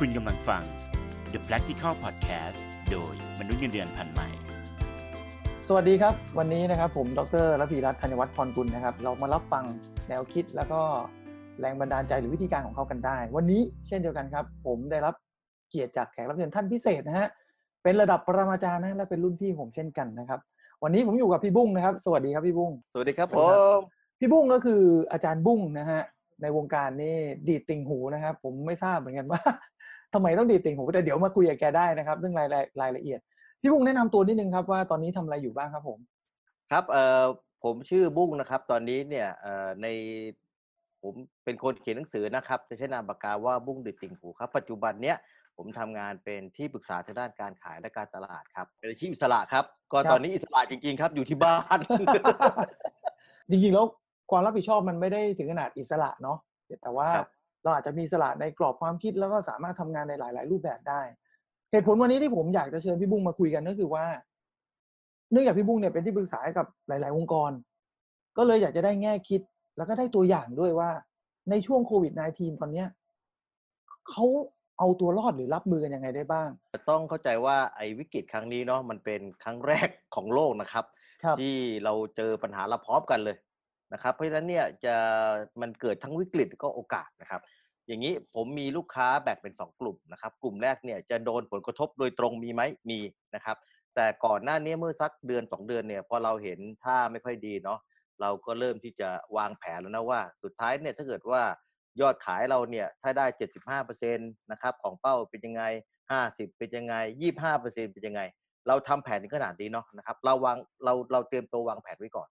คุณกำลังฟัง The Practical Podcast โดยมนุษย์เงินเดือนพันใหม่ สวัสดีครับ วันนี้นะครับผมดรระพีรัตน์ธัญวัฒน์พรกุลนะครับ เรามารับฟังแนวคิดแล้วก็แรงบันดาลใจหรือวิธีการของเขากันได้ วันนี้เช่นเดียวกันครับ ผมได้รับเกียรติจากแขกรับเชิญท่านพิเศษนะฮะเป็นระดับปรมาจารย์นะและเป็นรุ่นพี่ผมเช่นกันนะครับ วันนี้ผมอยู่กับพี่บุ้งนะครับ สวัสดีครับพี่บุ้งสวัสดีครับสผวัสดีครับมพี่บุ้งก็คืออาจารย์บุ้งนะฮะ ในวงการนี่ดีดติ่งหูนะครับ ผมไม่ทราบเหมือนกันว่าทำไมต้องดีดติ่งหูแต่เดี๋ยวมาคุยกับแกได้นะครับ เรื่องรายละรายละเอียด พี่บุ้งแนะนำตัวนิดนึงครับว่าตอนนี้ทำอะไรอยู่บ้างครับผม ครับเอ่อผมชื่อบุ้งนะครับ ตอนนี้เนี่ยเอ่อในผมเป็นคนเขียนหนังสือนะครับ จะใช้นามปากกาว่าบุ้งดิดติ่งหูครับ ปัจจุบันเนี้ยผมทำงานเป็นที่ปรึกษาทางด้านการขายและการตลาดครับเป็นอาชีพอิสระครับ ก็ครับตอนนี้อิสระจริงๆครับอยู่ที่บ้าน จริงๆแล้ว ความรับผิดชอบมันไม่ได้ถึงขนาดอิสระเนาะแต่ว่าครับเราอาจจะมีอิสระในกรอบความคิดแล้วก็สามารถทำงานในหลาย ๆ รูปแบบได้ เหตุผลวันนี้ที่ผมอยากจะเชิญพี่บุ้งมาคุยกันก็คือว่า เนื่องจากพี่บุ้งเนี่ยเป็นที่ปรึกษาให้กับหลาย ๆ องค์กร ก็เลยอยากจะได้แง่คิด แล้วก็ได้ตัวอย่างด้วยว่า ในช่วงโควิด -19 ตอนเนี้ยเขาเอาตัวรอดหรือรับมือกันยังไงได้บ้าง ต้องเข้าใจว่าไอ้วิกฤตครั้งนี้เนาะมันเป็นครั้งแรกของโลกนะครับครับที่เราเจอปัญหาเราพร้อมกันเลย นะครับเพราะฉะนั้นเนี่ยจะมันเกิดทั้งวิกฤตก็โอกาสนะครับ อย่างนี้ผมมีลูกค้าแบ่งเป็น 2 กลุ่มนะครับ กลุ่มแรกเนี่ยจะโดนผลกระทบโดยตรงมีไหมมีนะครับ แต่ก่อนหน้านี้เมื่อสักเดือน 2 เดือนเนี่ยพอเราเห็นท่าไม่ค่อยดีเนาะเราก็เริ่มที่จะวางแผนแล้วนะว่า สุดท้ายเนี่ยถ้าเกิดว่ายอดขายเราเนี่ยถ้าได้ 75%นะครับของเป้าเป็นยังไง 50 เป็นยังไง 25%เป็นยังไง เราทำแผนถึงขนาดนี้เนาะนะครับเราวางเราเราเตรียมตัววางแผนไว้ก่อน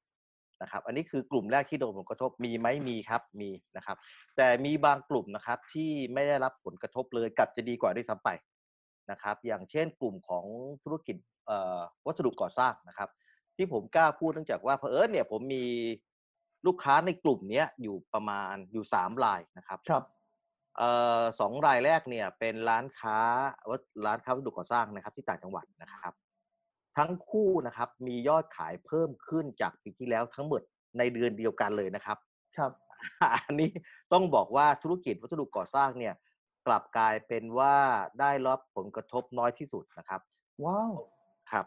นะครับ อันนี้คือกลุ่มแรกที่โดนผลกระทบมีไหมมีครับมีนะครับ แต่มีบางกลุ่มนะครับที่ไม่ได้รับผลกระทบเลยกลับจะดีกว่าด้วยซ้ำไปนะครับ อย่างเช่นกลุ่มของธุรกิจเอ่อวัสดุก่อสร้างนะครับ ที่ผมกล้าพูดเนื่องจากว่าเผอิญเนี่ยผมมีลูกค้าในกลุ่มเนี้ยอยู่ประมาณอยู่สามรายนะครับครับเอ่อสองรายแรกเนี่ยเป็นร้านค้าวัสร้านค้าวัสดุก่อสร้างนะครับ ที่ต่างจังหวัดนะครับ ทั้งคู่นะครับมียอดขายเพิ่มขึ้นจากปีที่แล้วทั้งหมดในเดือนเดียวกันเลยนะครับ ครับ อันนี้ต้องบอกว่าธุรกิจวัสดุก่อสร้างเนี่ยกลับกลายเป็นว่าได้รับผลกระทบน้อยที่สุดนะครับ ว้าว ครับ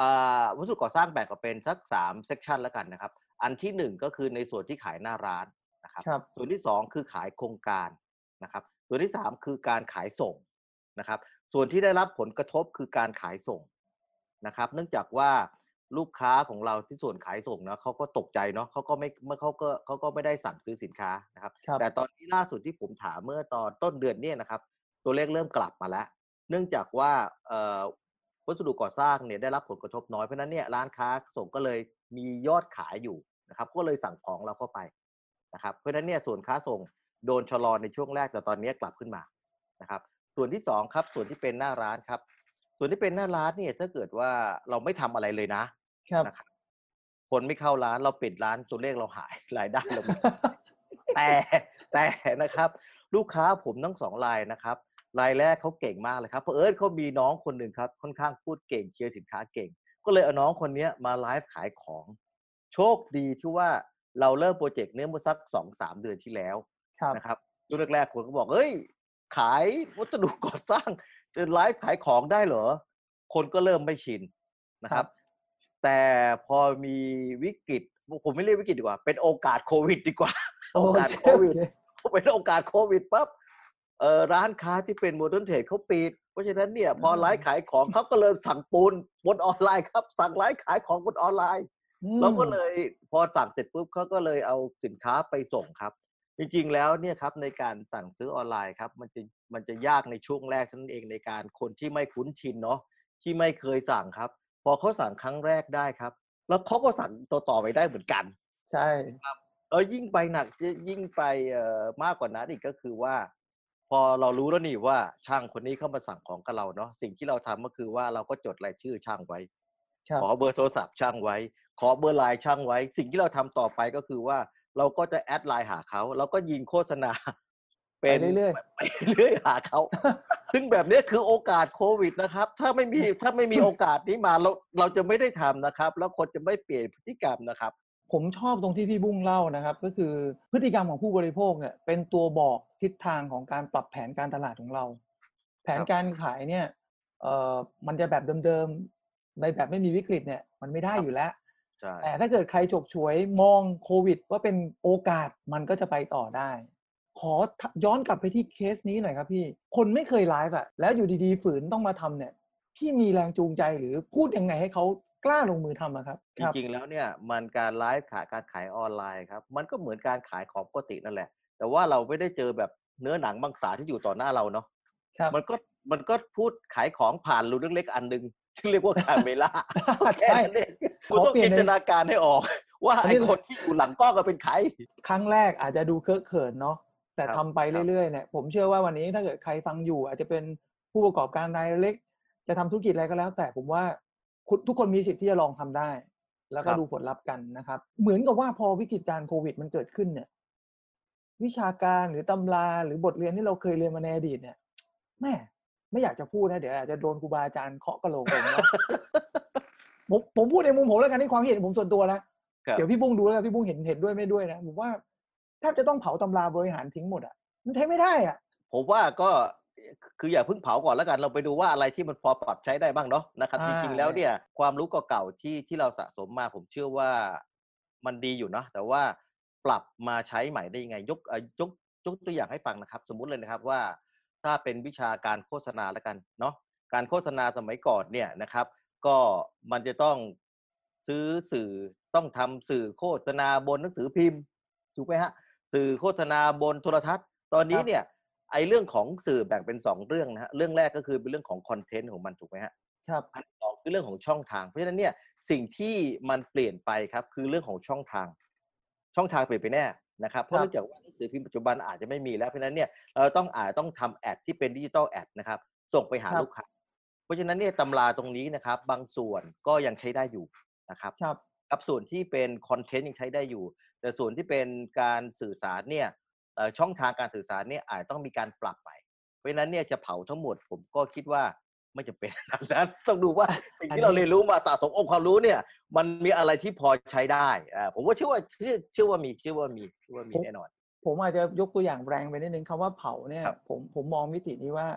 อ่าวัสดุก่อสร้างแบ่งออกเป็นสักสามเซกชันแล้วกันนะครับ อันที่หนึ่งก็คือในส่วนที่ขายหน้าร้านนะครับครับส่วนที่สองคือขายโครงการนะครับ ส่วนที่สามคือการขายส่งนะครับ ส่วนที่ได้รับผลกระทบคือการขายส่ง นะครับ เนื่องจากว่าลูกค้าของเราที่ส่วนขายส่งเนาะเขาก็ตกใจเนาะเขาก็ไม่เมื่อเขาก็เขาก็ไม่ได้สั่งซื้อสินค้านะครับครับ แต่ตอนนี้ล่าสุดที่ผมถามเมื่อตอนต้นเดือนเนี่ยนะครับ ตัวเลขเริ่มกลับมาแล้ว เนื่องจากว่าเอ่อวัสดุก่อสร้างเนี่ยได้รับผลกระทบน้อยเพราะฉะนั้นเนี่ยร้านค้าส่งก็เลยมียอดขายอยู่นะครับ ก็เลยสั่งของเราเข้าไปนะครับเพราะฉะนั้นเนี่ยส่วนค้าส่งโดนชะลอในช่วงแรกแต่ตอนนี้กลับขึ้นมานะครับ ส่วนที่สองครับส่วนที่เป็นหน้าร้านครับ ส่วนที่เป็นหน้าร้านเนี่ยถ้าเกิดว่าเราไม่ทำอะไรเลยนะครับนะครับคนไม่เข้าร้านเราปิดร้านตัวเลขเราหายรายได้เราไม่แต่แต่นะครับ ลูกค้าผมทั้งสองรายนะครับรายแรกเขาเก่งมากเลยครับเพราะเอิญเขามีน้องคนหนึ่งครับ ค่อนข้างพูดเก่งเชียร์สินค้าเก่ง ก็เลยเอาน้องคนเนี้ยมาไลฟ์ขายของ โชคดีที่ว่าเราเริ่มโปรเจกต์เนี้ยเมื่อสักสองสามเดือนที่แล้วครับนะครับยุคแรกๆคนก็บอกเฮ้ยขายวัสดุก่อสร้างจะ ไลฟ์ขายของได้เหรอ คนก็เริ่มไม่ชินนะครับ แต่พอมีวิกฤต ผมไม่เรียกวิกฤตดีกว่า เป็นโอกาสโควิดดีกว่า โอกาสโควิดเป็นโอกาสโควิดปั๊บเอ่อร้านค้าที่เป็น modern trade เขาปิด เพราะฉะนั้นเนี่ยพออ่าไลฟ์ขายของเขาก็เลยสั่งปูนบนออนไลน์ครับ สั่งไลฟ์ขายของบนออนไลน์อืมเราก็เลยพอสั่งเสร็จปุ๊บเขาก็เลยเอาสินค้าไปส่งครับ จริงๆแล้วเนี่ยครับในการสั่งซื้อออนไลน์ครับมันจะมันจะยากในช่วงแรกเท่านั้นเองในการคนที่ไม่คุ้นชินเนาะที่ไม่เคยสั่งครับ พอเขาสั่งครั้งแรกได้ครับ แล้วเขาก็สั่งต่อๆไปได้เหมือนกัน ใช่แล้วยิ่งไปหนักยิ่งไปเอ่อมากกว่านั้นอีกก็คือว่า พอเรารู้แล้วนี่ว่าช่างคนนี้เข้ามาสั่งของกับเราเนาะสิ่งที่เราทำก็คือว่าเราก็จดรายชื่อช่างไว้ครับขอเบอร์โทรศัพท์ช่างไว้ ขอเบอร์ไลน์ช่างไว้ สิ่งที่เราทำต่อไปก็คือว่า เราก็จะ add LINE หาเขาแล้วก็ยิงโฆษณาไปเรื่อยไปเรื่อยหาเขาซึ่งแบบนี้คือโอกาสโควิดนะครับ ถ้าไม่มีถ้าไม่มีโอกาสนี้มาเราเราจะไม่ได้ทำนะครับ แล้วคนจะไม่เปลี่ยนพฤติกรรมนะครับ ผมชอบตรงที่พี่บุ้งเล่านะครับ ก็คือพฤติกรรมของผู้บริโภคเนี่ยเป็นตัวบอกทิศทางของการปรับแผนการตลาดของเรา แผนการขายเนี่ยเอ่อมันจะแบบเดิมๆในแบบไม่มีวิกฤตเนี่ยมันไม่ได้อยู่แล้วใช่ แต่ถ้าเกิดใครฉกฉวยมองโควิด ว่าเป็นโอกาสมันก็จะไปต่อได้ ขอย้อนกลับไปที่เคสนี้หน่อยครับพี่ คนไม่เคยไลฟ์อะแล้วอยู่ดีๆฝืนต้องมาทำเนี่ย พี่มีแรงจูงใจหรือพูดยังไงให้เขากล้าลงมือทำอะครับ จริงๆแล้วเนี่ยมันการไลฟ์ขายการขายออนไลน์ครับมันก็เหมือนการขายของปกตินั่นแหละ แต่ว่าเราไม่ได้เจอแบบเนื้อหนังมังสาที่อยู่ต่อหน้าเราเนาะครับมันก็ มันก็พูดขายของผ่านรูเล็กๆอันหนึ่งที่เรียกว่าคาเมล่าแค่นั้นเองขคุณอต้องเปลี่ยจินนในตนาการให้ออก ว่าอันไอ้นี้คนที่อยู่หลังกล้องก็เป็นใคร ครั้งแรกอาจจะดูเคอะเขินเนาะแต่ครับทำไปครับเรื่อยๆเนี่ยผมเชื่อว่าวันนี้ถ้าเกิดใครฟังอยู่ อาจจะเป็นผู้ประกอบการรายเล็ก จะทำธุรกิจอะไรก็แล้ว แต่ผมว่าคุณทุกคนมีสิทธิ์ที่จะลองทำได้ แล้วก็ดูผลลัพธ์กันนะครับ เหมือนกับว่าพอวิกฤตการณ์โควิดมันเกิดขึ้นเนี่ย วิชาการหรือตำราหรือบทเรียนที่เราเคยเรียนมาในอดีตเนี่ยแม่ ไม่อยากจะพูดนะเดี๋ยวอาจจะโดนครูบาอาจารย์เคาะกระโหลกผมนะผมผมพูดในมุมผมแล้วกันที่ความเห็นผมส่วนตัวนะครับเดี๋ยวพี่บุ้งดูแล้วกันพี่บุ้งเห็นเห็นด้วยไม่ด้วยนะผมว่าแทบจะต้องเผาตำราบริหารทิ้งหมดอะมันใช้ไม่ได้อะ ผมว่าก็คืออย่าเพิ่งเผาก่อนแล้วกันเราไปดูว่าอะไรที่มันพอปรับใช้ได้บ้างเนาะนะครับอ่าจริงๆแล้วเนี่ย ความรู้เก่าๆที่ที่เราสะสมมาผมเชื่อว่ามันดีอยู่เนาะแต่ว่าปรับมาใช้ใหม่ได้ยังไงยกเอ่อยกยกตัวอย่างให้ฟังนะครับ สมมุติเลยนะครับว่า ถ้าเป็นวิชาการโฆษณาแล้วกันเนาะการโฆษณาสมัยก่อนเนี่ยนะครับ ก็มันจะต้องซื้อสื่อต้องทำสื่อโฆษณาบนหนังสือพิมพ์ถูกไหมฮะสื่อโฆษณาบนโทรทัศน์ ตอนนี้ครับเนี่ยไอ้เรื่องของสื่อแบ่งเป็นสองเรื่องนะฮะเรื่องแรกก็คือเป็นเรื่องของ content ของมันถูกไหมฮะครับอันที่สองคือเรื่องของช่องทาง เพราะฉะนั้นเนี่ยสิ่งที่มันเปลี่ยนไปครับคือเรื่องของช่องทาง ช่องทางเปลี่ยนไปแน่ นะครับเพราะครับเนื่องจากว่าหนังสือพิมพ์ปัจจุบันอาจจะไม่มีแล้วเพราะฉะนั้นเนี่ยเราต้องอาจต้องทำ ad ที่เป็น digital ad นะครับส่งไปหาลูกค้าเพราะฉะนั้นเนี่ยตำราตรงนี้นะครับ บางส่วนก็ยังใช้ได้อยู่นะครับครับกับส่วนที่เป็นคอนเทนต์ยังใช้ได้อยู่ แต่ส่วนที่เป็นการสื่อสารเนี่ยเอ่อช่องทางการสื่อสารเนี่ยอาจต้องมีการปรับไป เพราะฉะนั้นเนี่ยจะเผาทั้งหมดผมก็คิดว่า ไม่จำเป็นขนาดนั้นต้องดูว่าสิ่งอันที่นี้เราเรียนรู้มาสะสมองค์ความรู้เนี่ย มันมีอะไรที่พอใช้ได้อ่าผมว่าเชื่อว่าเชื่อเชื่อว่ามีเชื่อว่ามีเชื่อว่ามีแน่นอน ผมอาจจะยกตัวอย่างแรงไปนิดนึงคำว่าเผาเนี่ยครับผมผมมองมิตินี้ว่า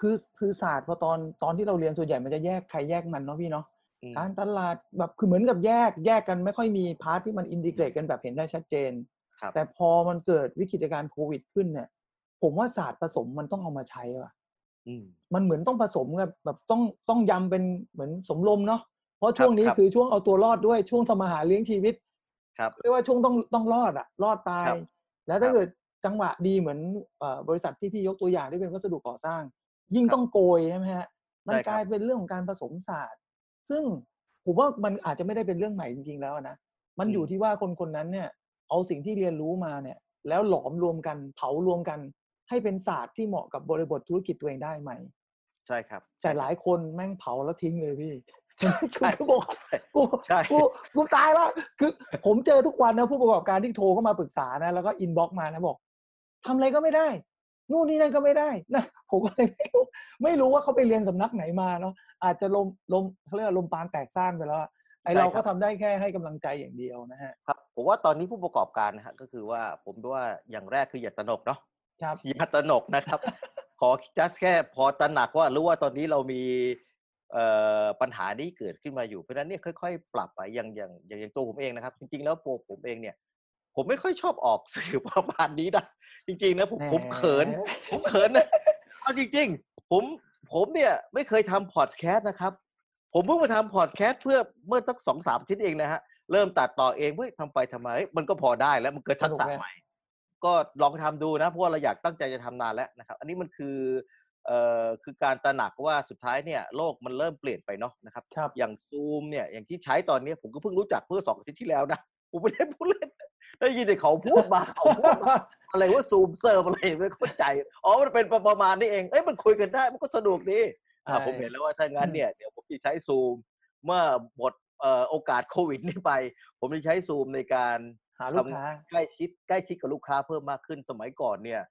คือคือศาสตร์พอตอนตอนที่เราเรียนส่วนใหญ่มันจะแยกใครแยกมันเนาะพี่เนาะอืมการตลาดแบบคือเหมือนกับแยกแยกกันไม่ค่อยมี part ที่มัน integrate กันแบบเห็นได้ชัดเจนครับแต่พอมันเกิดวิกฤตการณ์โควิดขึ้นเนี่ยผมว่าศาสตร์ผสมมันต้องเอามาใช้ว่ะอื มมันเหมือนต้องผสมกับแบบต้องต้องยำเป็นเหมือนสมรมเนาะเพราะช่วงนี้ครับคือช่วงเอาตัวรอดด้วยช่วงทำมาหาเลี้ยงชีวิตครับเรียกว่าช่วงต้องต้องรอดอะรอดตายครับแล้วถ้าครับเกิดจังหวะดีเหมือนเอ่อบริษัทที่พี่ยกตัวอย่างที่เป็นวัสดุก่อสร้าง ยิ่งครับต้องโกยใช่ไหมฮะมันใช่ครับกลายเป็นเรื่องของการผสมศาสตร์ ซึ่งผมว่ามันอาจจะไม่ได้เป็นเรื่องใหม่จริงๆแล้วนะมันอยู่ที่ว่าคนคนนั้นเนี่ย เอาสิ่งที่เรียนรู้มาเนี่ย แล้วหลอมรวมกันเผารวมกัน ให้เป็นศาสตร์ที่เหมาะกับบริบทธุรกิจตัวเองได้ไหม ใช่ครับ แต่ใช่หลายคนแม่งเผาแล้วทิ้งเลยพี่ใช่คือบอกว่ากูใช่กูกูตายแล้วคือผมเจอทุกวันนะผู้ประกอบการที่โทรเข้ามาปรึกษานะ แล้วก็ inbox มานะบอกทำอะไรก็ไม่ได้ นู่นนี่นั่นก็ไม่ได้นะผมก็เลยไม่รู้ไม่รู้ว่าเขาไปเรียนสำนักไหนมาเนาะอาจจะลมลมเขาเรียกว่าลมปานแตกซ่านไปแล้วอะไอใช่เราครัก็บทำได้แค่ให้กำลังใจอย่างเดียวนะฮะครับผมว่าตอนนี้ผู้ประกอบการนะฮะก็คือว่าผมว่าอย่างแรกคืออย่าตระหนกเนาะ ครับอย่าตระหนกนะครับ ขอ just แค่พอตระหนักว่ารู้ว่าตอนนี้เรามีเอ่อปัญหานี้เกิดขึ้นมาอยู่เพราะฉะนั้นเนี่ยค่อยๆ ปรับไปอย่างอย่างอย่างอย่างตัวผมเองนะครับ จริงๆ แล้วตัวผมเองเนี่ย ผมไม่ค่อยชอบออกสื่อประมาณนี้นะจริงๆนะผมแหมผมเขิน ผมเขินนะเอาจริง ๆ ผมผมเนี่ยไม่เคยทำพอดแคสต์นะครับ ผมเพิ่งมาทำพอดแคสต์เพื่อเมื่อสักสองสามอาทิตย์เองนะฮะเริ่มตัดต่อเองเฮ้ยทำไปทำไมเฮ้ยมันก็พอได้แล้วมันเกิดทักษะสนุกไหมใหม่ ก็ลองทำดูนะเพราะว่าเราอยากตั้งใจจะทำนานแล้วนะครับ อันนี้มันคือเอ่อคือการตระหนักว่าสุดท้ายเนี่ยโลกมันเริ่มเปลี่ยนไปเนาะนะครับครับอย่างซูมเนี่ยอย่างที่ใช้ตอนนี้ผมก็เพิ่งรู้จักเมื่อสองอาทิตย์ที่แล้วนะผมไม่ได้พูดเล่นได้ยินแต่เขาพูดมาเขาพูดมาอะไรว่าซูมเซิร์ฟอะไรไม่เข้าใจอ๋อมันเป็นประมาณนี้เองเอ้ยมันคุยกันได้มันก็สนุกดีอ่าใช่ผมเห็นแล้วว่าถ้างั้นเนี่ยเดี๋ยวผมจะใช้ซูมเมื่อหมดเอ่อโอกาสโควิดนี้ไป ผมจะใช้ซูมในการ หาลูกค้า ใกล้ชิดใกล้ชิดกับลูกค้าเพิ่มมากขึ้นสมัยก่อนเนี่ย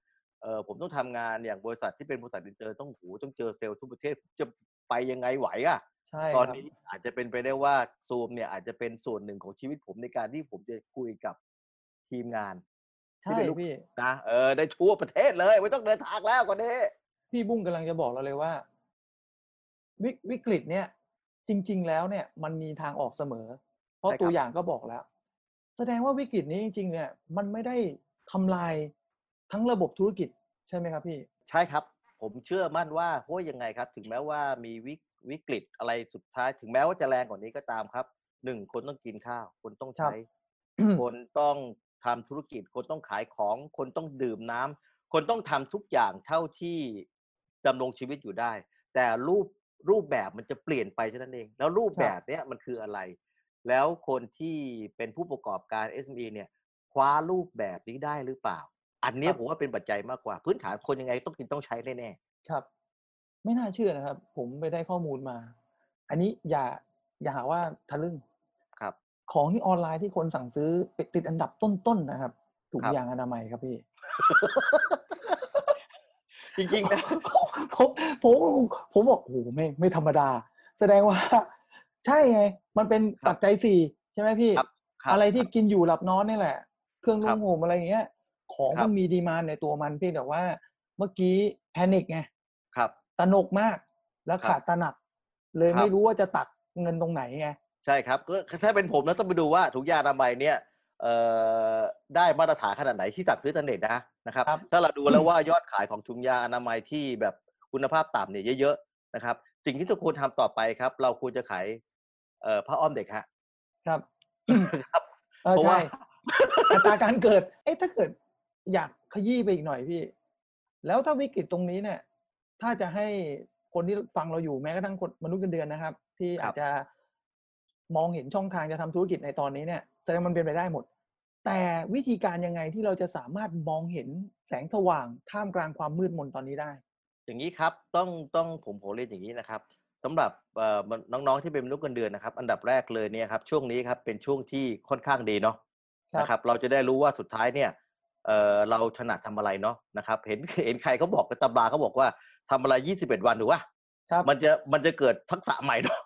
เออผมต้องทำงานอย่างบริษัทที่เป็นบริษัทอินเตอร์ต้องหูต้องเจอเซลล์ทุกประเทศจะไปยังไงไหวอะใช่ตอนครับนี้อาจจะเป็นไปได้ว่าซูมเนี่ยอาจจะเป็นส่วนหนึ่งของชีวิตผมในการที่ผมจะคุยกับทีมงานใช่ที่เป็นลูกพี่นะเออได้ทั่วประเทศเลยไม่ต้องเดินทางแล้วกว่านี้พี่บุ้งกำลังจะบอกเราเลยว่า วิวิกฤตเนี่ย จริง ๆ แล้วเนี่ย มันมีทางออกเสมอ เพราะใช่ครับตัวอย่างก็บอกแล้ว แสดงว่าวิกฤตนี้จริงๆเนี่ยมันไม่ได้ทำลายทั้งระบบธุรกิจใช่ไหมครับพี่ ใช่ครับ ผมเชื่อมั่นว่าเพราะว่ายังไงครับ ถึงแม้ว่ามีวิกวิกฤตอะไรสุดท้าย ถึงแม้ว่าจะแรงกว่านี้ก็ตามครับหนึ่งคนต้องกินข้าว คนต้องครับใช้ คนต้องทำธุรกิจ คนต้องขายของ คนต้องดื่มน้ำคนต้องทำทุกอย่างเท่าที่ดำรงชีวิตอยู่ได้ แต่รูปรูปแบบมันจะเปลี่ยนไปเท่านั้นเอง แล้วรูปแบบเนี้ยมันคืออะไร แล้วคนที่เป็นผู้ประกอบการ SME เนี่ยคว้ารูปแบบนี้ได้หรือเปล่า อันเนี้ยครับผมว่าเป็นปัจจัยมากกว่า พื้นฐานคนยังไงต้องกินต้องใช้แน่ครับ ไม่น่าเชื่อนะครับ ผมไปได้ข้อมูลมา อันนี้อย่าอย่าหาว่าทะลึ่งๆครับ ของที่ออนไลน์ที่คนสั่งซื้อติดอันดับต้นๆนะครับถุงครับยางอนามัยครับพี่จริงๆนะผมผมผมบอกโอ้โหไม่ไม่ธรรมดา แสดงว่า ใช่ไง มันเป็นครับปัจจัยสี่ใช่ไหมพี่ครับคบอะไรที่กินอยู่หลับนอนนี่แหละ เครื่องคนุ่รังบห่มอะไรอย่างเงี้ย ของครัมันบมีดีมานในตัวมันเพียงแต่ว่า เมื่อกี้แพนิคไงครับตระหนกมากแล้วครับขาดตระหนัก เลยครับไม่รู้ว่าจะตักเงินตรงไหนไงใช่ครับก็ถ้าเป็นผมนะต้องไปดูว่าถุงยางอนามัยเนี่ยเอ่อได้มาตรฐานขนาดไหนที่สั่งซื้ออินเทอร์เน็ตนะนะครับครับ ถ้าเราดูแล้วว่ายอดขายของถุงยางอนามัยที่แบบคุณภาพต่ำเนี่ยเยอะๆนะครับ สิ่งที่ทุกคนทำต่อไปครับ เราควรจะขาย เอ่อผ้าอ้อมเด็กฮะ ครับครับเออเพราะใช่ว่าอัตราการเกิด เอ๊ะถ้าเกิด อยากขยี้ไปอีกหน่อยพี่ แล้วถ้าวิกฤตตรงนี้เนี่ย ถ้าจะให้คนที่ฟังเราอยู่แม้กระทั่งคนมนุษย์เงินเดือนนะครับ ที่ครัอาบจจะมองเห็นช่องทางจะทำธุรกิจในตอนนี้เนี่ยแสดงมันเป็นไปได้หมด แต่วิธีการยังไงที่เราจะสามารถมองเห็นแสงสว่างท่ามกลางความมืดมนตอนนี้ได้ อย่างนี้ครับต้องต้องผมผมเรียนอย่างนี้นะครับ สำหรับเอ่อน้องๆที่เป็นมนุษย์เงินเดือนนะครับ อันดับแรกเลยเนี่ยครับช่วงนี้ครับเป็นช่วงที่ค่อนข้างดีเนาะครับนะครับ เราจะได้รู้ว่าสุดท้ายเนี่ยเอ่อเราถนัดทำอะไรเนาะนะครับ เห็นเห็นใครเขาบอกในตำราเขาบอกว่าทำอะไร 21 วันถูกป่ะครับมันจะมันจะเกิดทักษะใหม่เนาะ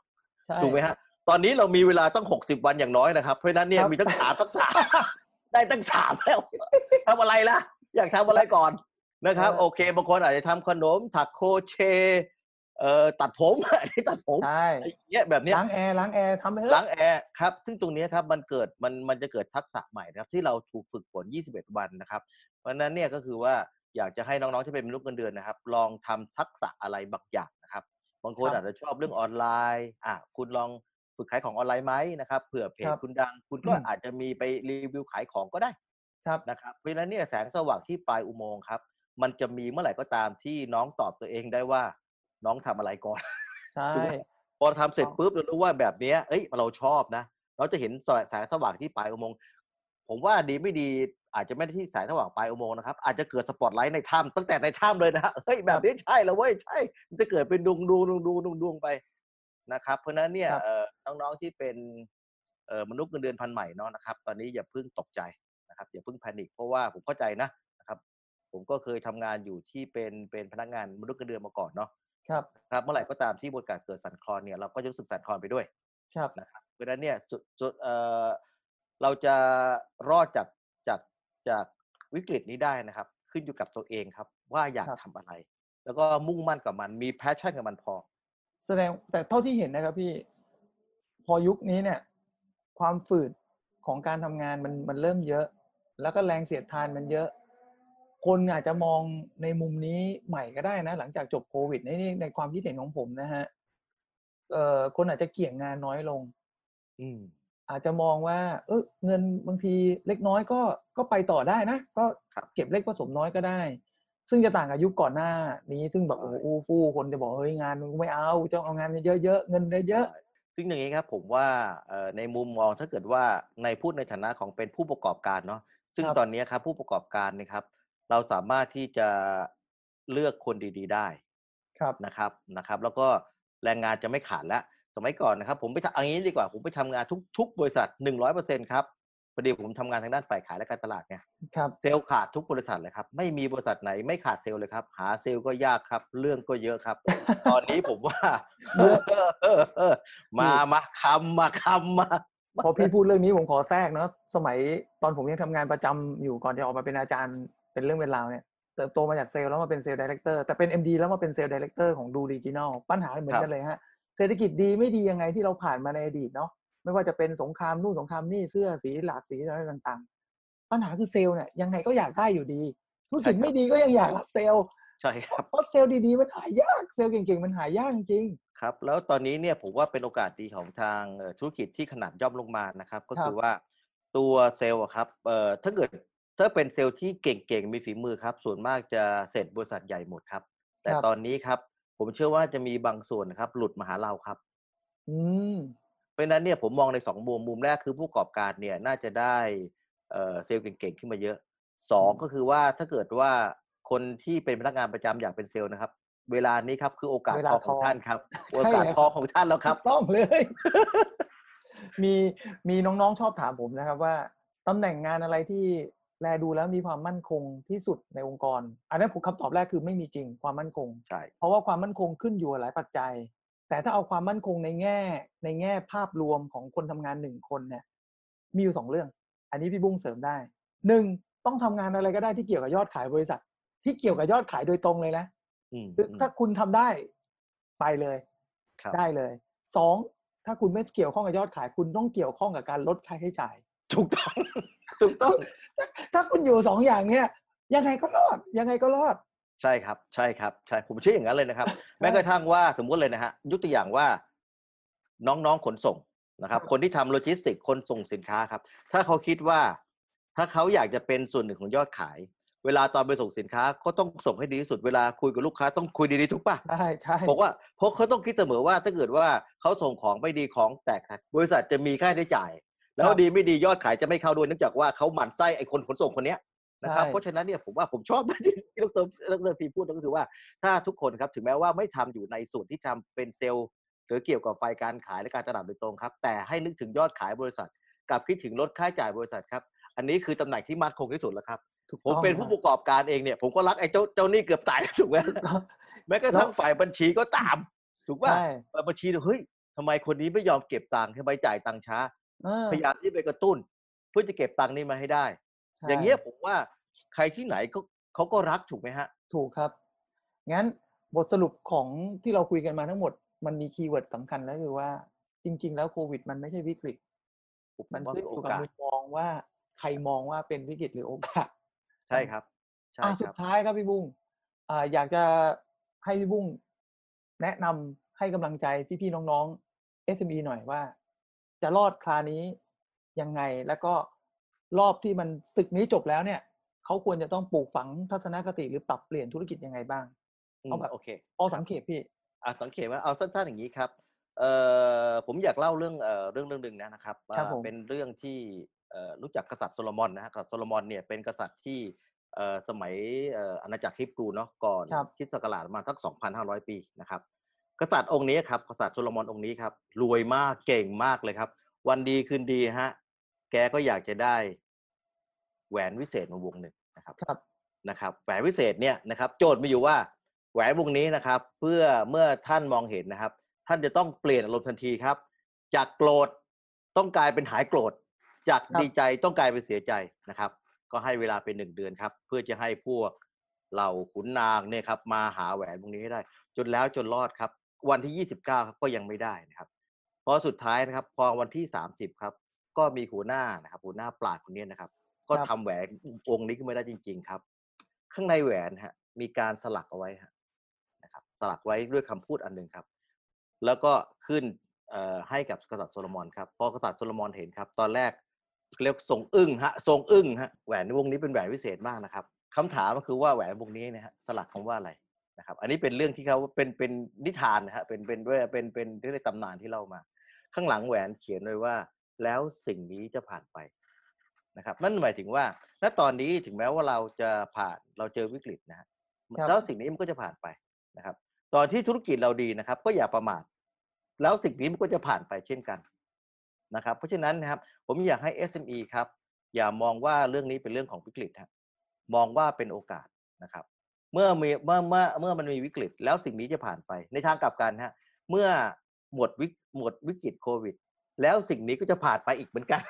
ใช่ถูกไหมฮะตอนนี้เรามีเวลาต้อง60 วันอย่างน้อยนะครับ เพราะฉะนั้นเนี่ยครับมีทั้งสามทักษะได้ตั้งสามแล้วทำอะไรล่ะ อยากทำอะไรก่อนนะครับเออโอเคบางคนอาจจะทำขนมถักโครเชต์ เอ่อตัดผมอันนี้ตัดผมใช่อะไรอย่างเงี้ยแบบเนี้ยล้างแอร์ล้างแอร์ทำไปเถอะล้างแอร์ครับซึ่งตรงเนี้ยครับมันเกิดมันมันจะเกิดทักษะใหม่นะครับ ที่เราถูกฝึกฝน 21 วันนะครับ เพราะฉะนั้นเนี่ยก็คือว่าอยากจะให้น้องๆที่เป็นมนุษย์เงินเดือนนะครับ ลองทำทักษะอะไรบางอย่างนะครับ บางคนครับอาจจะชอบเรื่องออนไลน์อะคุณลองฝึกขายของออนไลน์ไหมนะครับเผื่อเพคจรับคุณดัง คุณก็อืมอาจจะมีไปรีวิวขายของก็ได้ครับนะครับเพราะฉะนั้นเนี่ยแสงสว่างที่ปลายอุโมงค์ครับ มันจะมีเมื่อไหร่ก็ตามที่น้องตอบตัวเองได้ว่า น้องทำอะไรก่อนใช่ถูกไหมพอทำเสร็จปุ๊บเรารู้ว่าแบบเนี้ยเอ้ยเราชอบนะเราจะเห็นแสงสว่างที่ปลายอุโมงค์ผมว่าดีไม่ดีอาจจะไม่ได้ที่แสงสว่างปลายอุโมงค์นะครับ อาจจะเกิดสปอตไลท์ในถ้ำตั้งแต่ในถ้ำเลยนะเฮ้ยแบบนี้ใช่แล้วเว้ยใช่มันจะเกิดเป็นดวงดวงดวงดวงดวงดวงไปนะครับ เพราะฉะนั้นเนี่ยครับเอ่อน้องๆที่เป็นเอ่อมนุษย์เงินเดือนพันใหม่เนาะนะครับ ตอนนี้อย่าเพิ่งตกใจนะครับ อย่าเพิ่งแพนิคเพราะว่าผมเข้าใจนะนะครับ ผมก็เคยทำงานอยู่ที่เป็นเป็นพนักงานมนุษย์เงินเดือนมาก่อนเนาะ ครับครับเมื่อไหร่ก็ตามที่บริการเกิดสั่นคลอนเนี่ยเราก็จะรู้สึกสั่นคลอนไปด้วยครับนะครับเพราะฉะนั้นเนี่ยจุดจุดเอ่อเราจะรอดจากจากจากวิกฤตนี้ได้นะครับ ขึ้นอยู่กับตัวเองครับ ว่าอยากครับทำอะไร แล้วก็มุ่งมั่นกับมันมี passion กับมันพอ แสดงแต่เท่าที่เห็นนะครับพี่พอยุคนี้เนี่ย ความฝืดของการทำงานมันมันเริ่มเยอะ แล้วก็แรงเสียดทานมันเยอะ คนอาจจะมองในมุมนี้ใหม่ก็ได้นะ หลังจากจบโควิดในนี่ในความคิดเห็นของผมนะฮะเอ่อคนอาจจะเกี่ยงงานน้อยลง อืม อาจจะมองว่า เออเงินบางทีเล็กน้อยก็ก็ไปต่อได้นะ ก็ครับเก็บเล็กผสมน้อยก็ได้ ซึ่งจะต่างกับยุคก่อนหน้า นี้ซึ่งแบบใช่โอ้โหอู้ฟู่คนจะบอกเฮ้ยงานมึงไม่เอาจะเอางานเยอะๆเงินเยอะใช่ซึ่งอย่างนี้ครับผมว่าเอ่อในมุมมองถ้าเกิดว่าในพูดในฐานะของเป็นผู้ประกอบการเนาะซึ่งครับตอนนี้ครับผู้ประกอบการเนะครับ เราสามารถที่จะเลือกคนดีๆได้ๆครับนะครับนะครับ แล้วก็แรงงานจะไม่ขาดแล้วสมัยก่อนนะครับ ผมไปทำเอันนี้ดีกว่าผมไปทำงานทุกทุกบริษัทหนึ่งร้อยเปอร์เซ็นครับพอดีผมทำงานทางด้านฝ่ายขายและการตลาดไงครับเซลล์ขาดทุกบริษัทเลยครับ ไม่มีบริษัทไหนไม่ขาดเซลล์เลยครับ หาเซลล์ก็ยากครับ เรื่องก็เยอะครับ ตอนนี้ผมว่าเยอะมามาคำมาคำมา พอพี่พูดเรื่องนี้ผมขอแทรกเนาะสมัยตอนผมยังทำงานประจำอยู่ก่อนจะออกมาเป็นอาจารย์เป็นเรื่องเป็นราวเนี่ยเติบโตมาจากเซลแล้วมาเป็น sales director แต่เป็น MD แล้วมาเป็น sales director ของดู regional ปัญหาเหมือนกันเลยฮะเศรษฐกิจดีไม่ดียังไงที่เราผ่านมาในอดีตเนาะไม่ว่าจะเป็นสงครามนู่นสงครามนี่เสื้อสีหลากสีอะไรต่าง ๆ ปัญหาคือเซลล์เนี่ยยังไงก็อยากได้อยู่ดีธุรกิจไม่ดีก็ยังอยากรับเซลล์ ใช่ครับเพราะเซลล์ดีๆมันหายากเซลล์เก่งๆมันหายากจริงครับแล้วตอนนี้เนี่ยผมว่าเป็นโอกาสดีของทางเอ่อธุรกิจที่ขนาดย่อมลงมานะครับ ก็ครับคือว่าตัวเซลล์อะครับเอ่อถ้าเกิดถ้าเป็นเซลล์ที่เก่งๆมีฝีมือครับ ส่วนมากจะเสร็จบริษัทใหญ่หมดครับ แต่ครับตอนนี้ครับ ผมเชื่อว่าจะมีบางส่วนนะครับ หลุดมาหาเราครับ อืมเพราะฉะนั้นเนี่ยผมมองในสองมุมมุมแรกคือผู้ประกอบการเนี่ยน่าจะได้เอ่อเซลล์เก่งๆขึ้นมาเยอะสองอืมก็คือว่าถ้าเกิดว่า คนที่เป็นพนักงานประจำอยากเป็นเซลล์นะครับ เวลานี้ครับคือโอกาสเวลาทองของทองท่านครับใช่โอกาสแล้วทองของท่านแล้วครับถูกต้องเลย มีมีน้องๆชอบถามผมนะครับ ว่าตำแหน่งงานอะไรที่แลดูแล้วมีความมั่นคงที่สุดในองค์กร อันนั้นผมคำตอบแรกคือไม่มีจริงความมั่นคงใช่เพราะว่าความมั่นคงขึ้นอยู่กับหลายปัจจัย แต่ถ้าเอาความมั่นคงในแง่ ในแง่ภาพรวมของคนทำงานหนึ่งคนเนี่ย มีอยู่สองเรื่อง อันนี้พี่บุ้งเสริมได้หนึ่งต้องทำงานอะไรก็ได้ที่เกี่ยวกับยอดขายบริษัท ที่เกี่ยวกับยอดขายโดยตรงเลยนะอืมคืออืมถ้าคุณทำได้ไปเลยครับได้เลยสองถ้าคุณไม่เกี่ยวข้องกับยอดขาย คุณต้องเกี่ยวข้องกับการลดค่าใช้จ่ายถูกต้องถูกต้อง ถ้าคุณอยู่สองอย่างเนี้ยยังไงก็รอด ยังไงก็รอด ใช่ครับ ใช่ครับ ใช่ผมเชื่ออย่างนั้นเลยนะครับ แม้กระทั่งว่าสมมุติเลยนะฮะยกตัวอย่างว่า น้องๆขนส่งนะครับครับคนที่ทำโลจิสติกคนส่งสินค้าครับ ถ้าเขาคิดว่า ถ้าเขาอยากจะเป็นส่วนหนึ่งของยอดขาย เวลาตอนไปส่งสินค้าเขาต้องส่งให้ดีที่สุดเวลาคุยกับลูกค้าต้องคุยดีๆทุกป่ะใช่ใช่ผมว่าเพราะเขาต้องคิดเสมอว่าถ้าเกิดว่าเขาส่งของไม่ดีของแตกหักบริษัทจะมีค่าใช้จ่าย แล้วดีไม่ดียอดขายจะไม่เข้าด้วยเนื่องจากว่าเขาหมั่นไส้ไอ้คนขนส่งคนเนี้ยนะครับใช่เพราะฉะนั้นเนี่ยผมว่าผมชอบนะที่ที่ดรดรพีพูดก็คือว่าถ้าทุกคนครับถึงแม้ว่าไม่ทำอยู่ในส่วนที่ทำเป็นเซลล์ หรือเกี่ยวกับไฟล์การขายและการตลาดโดยตรงครับ แต่ให้นึกถึงยอดขายบริษัท กับคิดถึงลดค่าใช้จ่ายบริษัทครับอันนี้คือตำแหน่งที่มั่นคงที่สุดแล้วครับถูก ผมต้องเป็นผู้ประกอบการเองเนี่ย ผมก็รักไอ้เจ้าเจ้าหนี้เกือบตายถูกไหมถูกต้องแม้กระทั่งฝ่ายบัญชีก็ตาม ถูกป่ะใช่ฝ่ายบัญชีเนี่ยเฮ้ยทำไมคนนี้ไม่ยอมเก็บตังค์ทำไมจ่ายตังค์ช้าเออพยายามที่ไปกระตุ้น เพื่อจะเก็บตังค์นี้มาให้ได้ใช่อย่างเงี้ยผมว่าใครที่ไหนก็เขาก็รักถูกไหมฮะ ถูกครับ งั้นบทสรุปของที่เราคุยกันมาทั้งหมด มันมีคีย์เวิร์ดสำคัญแล้วคือว่า จริง ๆ แล้วโควิด มันไม่ใช่วิกฤตผมมันว่าขึ้นเป็นอโอยู่กับกาสมุมมองว่าใครมองว่าเป็นวิกฤตหรือโอกาส ใช่ครับ ใช่อะคสุรัดบ ท้ายครับพี่บุ้งอ่าอยากจะให้พี่บุ้งแนะนำให้กำลังใจพี่ๆน้องๆ SME หน่อยว่า จะรอดคราวนี้ยังไงแล้วก็รอบที่มันศึกนี้จบแล้วเนี่ย เขาควรจะต้องปลูกฝังทัศนคติหรือปรับเปลี่ยนธุรกิจยังไงบ้าง อืมเอาแบบ โอเค พอสังเกตพี่ อะสังเกตว่าเอาสั้นๆอย่างนี้ครับเอ่อผมอยากเล่าเรื่องเอ่อเรื่องเรื่องหนึ่งนะครับครับอ่าผมเป็นเรื่องที่เอ่อ รู้จักกษัตริย์โซโลมอนนะฮะกษัตริย์โซโลมอนเนี่ยเป็นกษัตริย์ที่เอ่อสมัยเอ่ออาณาจักรฮิบรูเนาะก่อนครับคริสต์ศักราชประมาณสัก 2,500 ปีนะครับ กษัตริย์องค์นี้ครับกษัตริย์โซโลมอนองค์นี้ครับรวยมากเก่งมากเลยครับ วันดีคืนดีฮะแกก็อยากจะได้แหวนวิเศษมาวงหนึ่งนะครับครับนะครับแหวนวิเศษเนี่ยนะครับ โจทย์มีอยู่ว่าแหวนวงนี้นะครับ เพื่อเมื่อท่านมองเห็นนะครับ ท่านจะต้องเปลี่ยนอารมณ์ทันทีครับ จากโกรธต้องกลายเป็นหายโกรธ จากครับดีใจต้องกลายเป็นเสียใจนะครับ ก็ให้เวลาเป็นหนึ่งเดือนครับ เพื่อจะให้พวกเหล่าขุนนางเนี่ยครับ มาหาแหวนวงนี้ให้ได้ จนแล้วจนรอดครับ วันที่29ครับก็ยังไม่ได้นะครับเพราะสุดท้ายนะครับ พอวันที่30ครับ ก็มีหัวหน้านะครับ หัวหน้าปราดคนนี้นะครับ ก็ครับทำแหวนวงนี้ขึ้นมาได้จริง ๆ ครับ ข้างในแหวนฮะ มีการสลักเอาไว้ฮะนะครับ สลักไว้ด้วยคำพูดอันหนึ่งครับ แล้วก็ขึ้นเอ่อให้กับกษัตริย์โซโลมอนครับพอกษัตริย์โซโลมอนเห็นครับ ตอนแรก เรียกทรงอึ้งฮะทรงอึ้งฮะแหวนวงนี้เป็นแหวนพิเศษมากนะครับคำถามก็คือว่าแหวนวงนี้เนะฮะสลักคำว่าอะไรนะครับ อันนี้เป็นเรื่องที่เขาเป็นเป็นนิทานนะฮะเป็นเป็นด้วยเป็นเป็นเรื่องในตำนานที่เล่ามา ข้างหลังแหวนเขียนไว้ว่า แล้วสิ่งนี้จะผ่านไปนะครับนั่นหมายถึงว่า ณตอนนี้ถึงแม้ว่าเราจะผ่านเราเจอวิกฤตนะฮะครับแล้วสิ่งนี้มันก็จะผ่านไปนะครับ ตอนที่ธุรกิจเราดีนะครับ ก็อย่าประมาทแล้วสิ่งนี้มันก็จะผ่านไปเช่นกัน นะครับ เพราะฉะนั้นนะครับผมอยากให้ SME ครับอย่ามองว่าเรื่องนี้เป็นเรื่องของวิกฤตฮะมองว่าเป็นโอกาสนะครับ เมื่อมีเมื่อเมื่อเมื่อมันมีวิกฤต แล้วสิ่งนี้จะผ่านไปในทางกลับกันฮะเมื่อหมดวิกหมดวิกฤตโควิด แล้วสิ่งนี้ก็จะผ่านไปอีกเหมือนกัน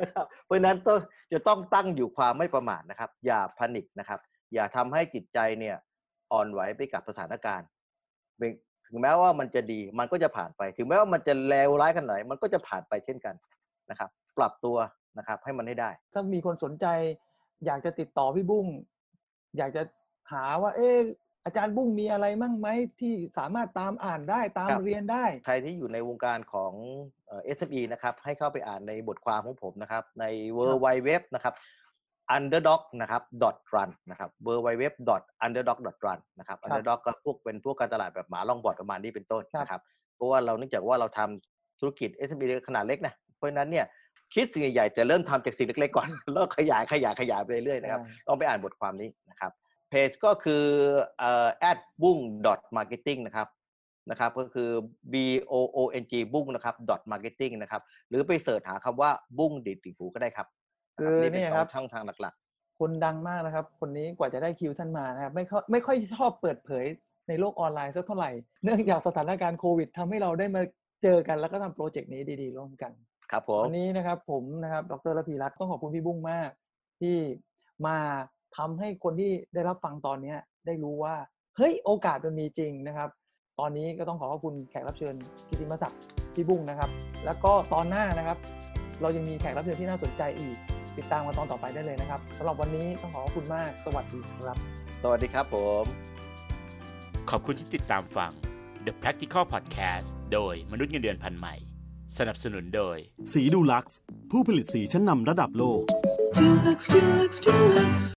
นะครับเพราะฉะนั้นต้องจะต้องตั้งอยู่ความไม่ประมาทนะครับ อย่าพนิกนะครับ อย่าทำให้จิตใจเนี่ยอ่อนไหวไปกับสถานการณ์เถึงแม้ว่ามันจะดีมันก็จะผ่านไป ถึงแม้ว่ามันจะเลวร้ายขนาดไหนมันก็จะผ่านไปเช่นกันนะครับ ปรับตัวนะครับให้มันให้ได้ ถ้ามีคนสนใจ อยากจะติดต่อพี่บุ้งอยากจะหาว่า เอออาจารย์บุ้งมีอะไรมั่งไหมที่สามารถตามอ่านได้ตามครับ เรียนได้ ใครที่อยู่ในวงการของเอ่อ SME นะครับให้เข้าไปอ่านในบทความของผมนะครับใน w w w นะครับ underdog นะครับ run นะครับ w w w underdog run นะครับครับ underdog ก็พวกเป็นพวกการตลาดแบบหมาล่องบอดประมาณนี้เป็นต้นครับนะครับเพราะว่าเราเนื่องจากว่าเราทำธุรกิจ SME ขนาดเล็กนะเพราะฉะนั้นเนี่ยคิดสิ่งใหญ่ๆจะเริ่มทำจากสิ่งเล็กๆก่อน แล้วขยายขยายขยายไปเรื่อยๆนะครับต้องไปอ่านบทความนี้นะครับเพจก็คือเอ่อ at bung dot marketing นะครับนะครับก็คือ b o o n g บุ้งนะครับ dot marketing นะครับ หรือไปเสิร์ชหาคำว่าบุ้งดีดติ่งหูก็ได้ครับ คือนี่เป็นเนี่ยสคอรังบช่องทางหลักคนดังมากนะครับ คนนี้กว่าจะได้คิวท่านมานะครับไม่ค่อยไม่ค่อยชอบเปิดเผยในโลกออนไลน์สักเท่าไหร่ เนื่องจากสถานการณ์โควิดทำให้เราได้มาเจอกันแล้วก็ทำโปรเจกต์นี้ดีๆ ร่วมกันๆครับผมวันนี้นะครับผมนะครับดรระพีรัตน์ต้องขอบคุณพี่บุ้งมาก ที่มาทำให้คนที่ได้รับฟังตอนเนี้ยได้รู้ว่าเฮ้ยโอกาสมันมีจริงนะครับ ตอนนี้ก็ต้องขอขอบคุณแขกรับเชิญกิติมศักดิ์พี่บุ้งนะครับ แล้วก็ตอนหน้านะครับ เรายังมีแขกรับเชิญที่น่าสนใจอีก ติดตามมาตอนต่อไปได้เลยนะครับสำหรับวันนี้ต้องขอขอบคุณมาก สวัสดีครับ สวัสดีครับผม ขอบคุณที่ติดตามฟัง The Practical Podcast โดยมนุษย์เงินเดือนพันใหม่ สนับสนุนโดย สีดูลักซ์ผู้ผลิตสีชั้นนำระดับโลก Dulux, Dulux, Dulux.